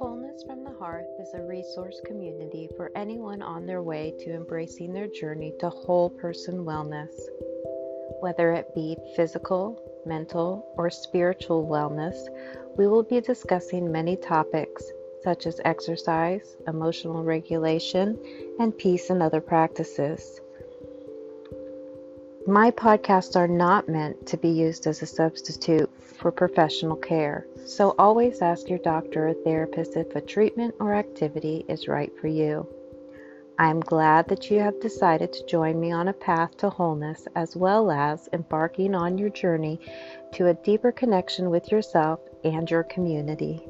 Voices from the Hearth is a resource community for anyone on their way to embracing their journey to whole person wellness. Whether it be physical, mental, or spiritual wellness, we will be discussing many topics such as exercise, emotional regulation, and peace and other practices. My podcasts are not meant to be used as a substitute for professional care, so always ask your doctor or therapist if a treatment or activity is right for you. I am glad that you have decided to join me on a path to wholeness as well as embarking on your journey to a deeper connection with yourself and your community.